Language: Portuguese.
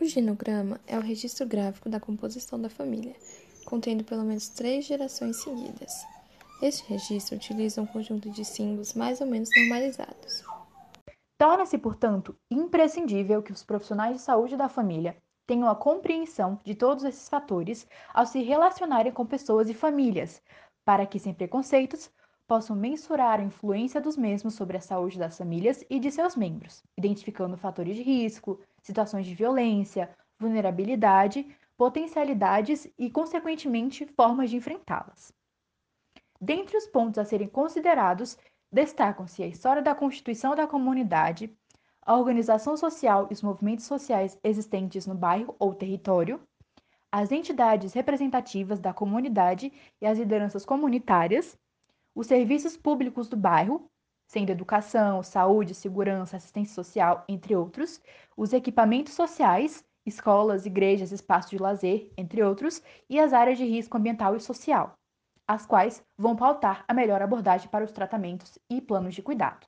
O genograma é o registro gráfico da composição da família, contendo pelo menos três gerações seguidas. Este registro utiliza um conjunto de símbolos mais ou menos normalizados. Torna-se, portanto, imprescindível que os profissionais de saúde da família tenham a compreensão de todos esses fatores ao se relacionarem com pessoas e famílias, para que, sem preconceitos, possam mensurar a influência dos mesmos sobre a saúde das famílias e de seus membros, identificando fatores de risco, situações de violência, vulnerabilidade, potencialidades e, consequentemente, formas de enfrentá-las. Dentre os pontos a serem considerados, destacam-se a história da constituição da comunidade, a organização social e os movimentos sociais existentes no bairro ou território, as entidades representativas da comunidade e as lideranças comunitárias, os serviços públicos do bairro, sendo educação, saúde, segurança, assistência social, entre outros, os equipamentos sociais, escolas, igrejas, espaços de lazer, entre outros, e as áreas de risco ambiental e social, as quais vão pautar a melhor abordagem para os tratamentos e planos de cuidado.